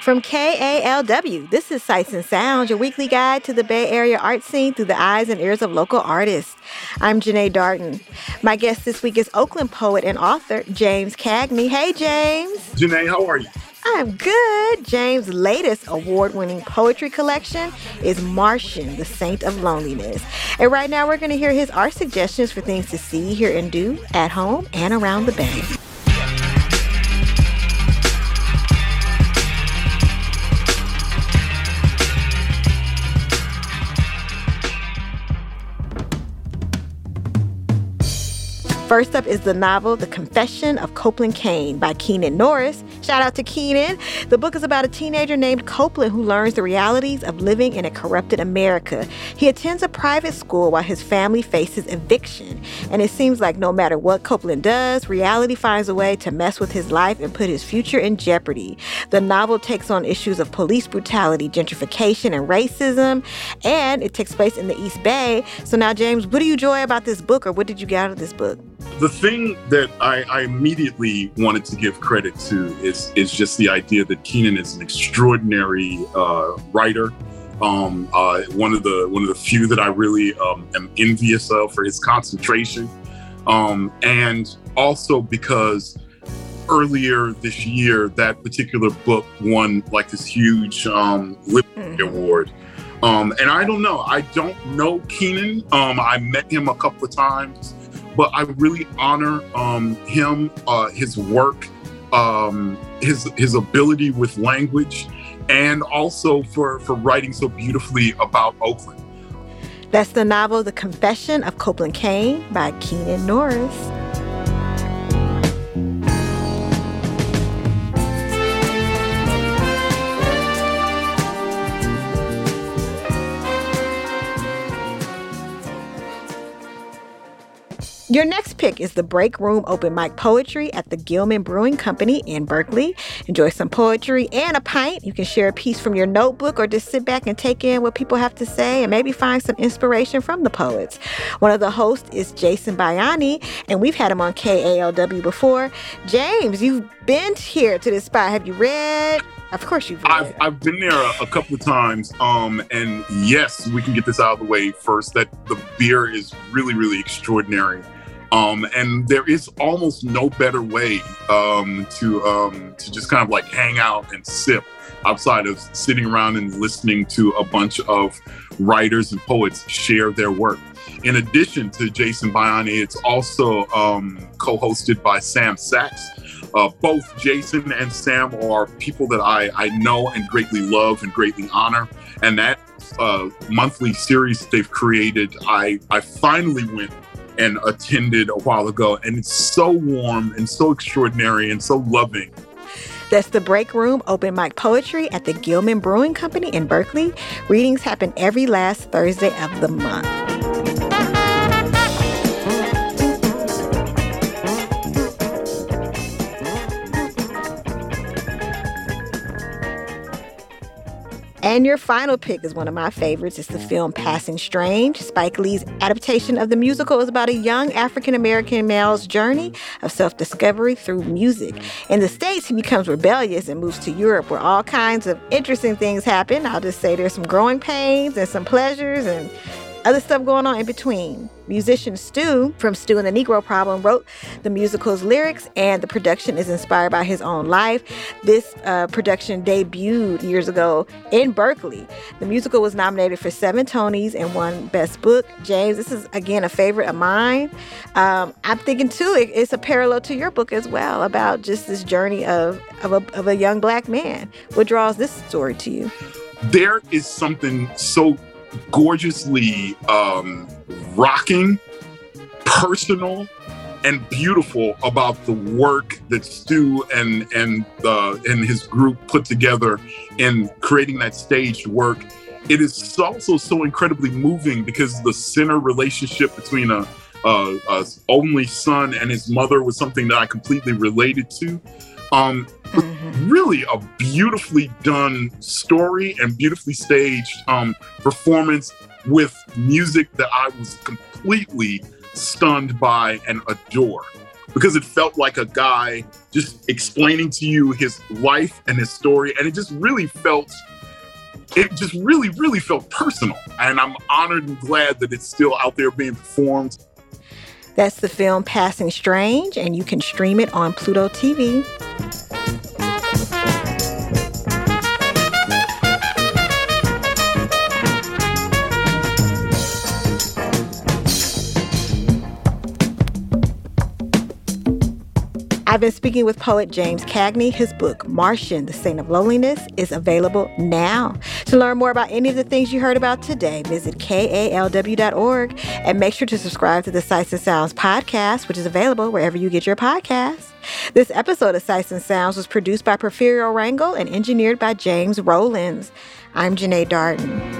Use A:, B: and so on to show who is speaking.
A: From KALW, this is Sights and Sounds, your weekly guide to the Bay Area art scene through the eyes and ears of local artists. I'm Janae Darden. My guest this week is Oakland poet and author James Cagney. Hey, James.
B: Janae, how are you?
A: I'm good. James' latest award winning poetry collection is Martian, the Saint of Loneliness. And right now, we're going to hear his art suggestions for things to see, hear, and do at home and around the Bay. First up is the novel The Confession of Copeland Cane by Keenan Norris. Shout out to Keenan. The book is about a teenager named Copeland who learns the realities of living in a corrupted America. He attends a private school while his family faces eviction. And it seems like no matter what Copeland does, reality finds a way to mess with his life and put his future in jeopardy. The novel takes on issues of police brutality, gentrification, and racism, and it takes place in the East Bay. So now, James, what do you enjoy about this book, or what did you get out of this book?
B: The thing that I, I, immediately wanted to give credit to is is just the idea that Keenan is an extraordinary uh, writer. Um, uh, one of the one of the few that I really um, am envious of for his concentration, um, and also because earlier this year that particular book won like this huge um, Literary mm-hmm. award. Um, and I don't know. I don't know Keenan. Um, I met him a couple of times but I really honor um, him, uh, his work, um, his his ability with language, and also for for writing so beautifully about Oakland.
A: That's the novel The Confession of Copeland Cane by Keenan Norris. Your next pick is the Break Room Open Mic Poetry at the Gilman Brewing Company in Berkeley. Enjoy some poetry and a pint. You can share a piece from your notebook or just sit back and take in what people have to say and maybe find some inspiration from the poets. One of the hosts is Jason Bayani, and we've had him on KALW before. James, you've been here to this spot. Have you read? Of course you've.
B: I've, I've been there a, a couple of times. Um, and yes, we can get this out of the way first that the beer is really, really extraordinary. Um, and there is almost no better way um, to um, to just kind of like hang out and sip outside of sitting around and listening to a bunch of writers and poets share their work. In addition to Jason Bayani, it's also um, co-hosted by Sam Sax. Uh, both Jason and Sam are people that I, I know and greatly love and greatly honor. And that uh, monthly series they've created, I, I finally went and attended a while ago. And it's so warm and so extraordinary and so loving.
A: That's the Break Room Open Mic Poetry at the Gilman Brewing Company in Berkeley. Readings happen every last Thursday of the month. And your final pick is one of my favorites. It's the film Passing Strange. Spike Lee's adaptation of the musical is about a young African American male's journey of self discovery through music. In the States, he becomes rebellious and moves to Europe, where all kinds of interesting things happen. I'll just say there's some growing pains and some pleasures and other stuff going on in between. Musician Stew from Stew and the Negro Problem wrote the musical's lyrics, and the production is inspired by his own life. This uh, production debuted years ago in Berkeley. The musical was nominated for seven Tonys and won Best Book. James, this is again a favorite of mine. Um, I'm thinking too, it, it's a parallel to your book as well about just this journey of of a, of a young black man. What draws this story to you?
B: There is something so gorgeously um, rocking, personal, and beautiful about the work that Stew and and the and his group put together in creating that staged work. It is also so incredibly moving because the center relationship between a, a, a only son and his mother was something that I completely related to. Um, mm-hmm. Really a beautifully done story and beautifully staged um, performance with music that I was completely stunned by and adore. because it felt like a guy just explaining to you his life and his story. And it just really felt, it just really, really felt personal. And I'm honored and glad that it's still out there being performed.
A: That's the film Passing Strange, and you can stream it on Pluto TV. I've been speaking with poet James Cagney. His book, Martian, The Saint of Loneliness, is available now. To learn more about any of the things you heard about today, visit kalw.org and make sure to subscribe to the Sights and Sounds podcast, which is available wherever you get your podcasts. This episode of Sights and Sounds was produced by Porfirio Rangel and engineered by James Rollins. I'm Janae Darden.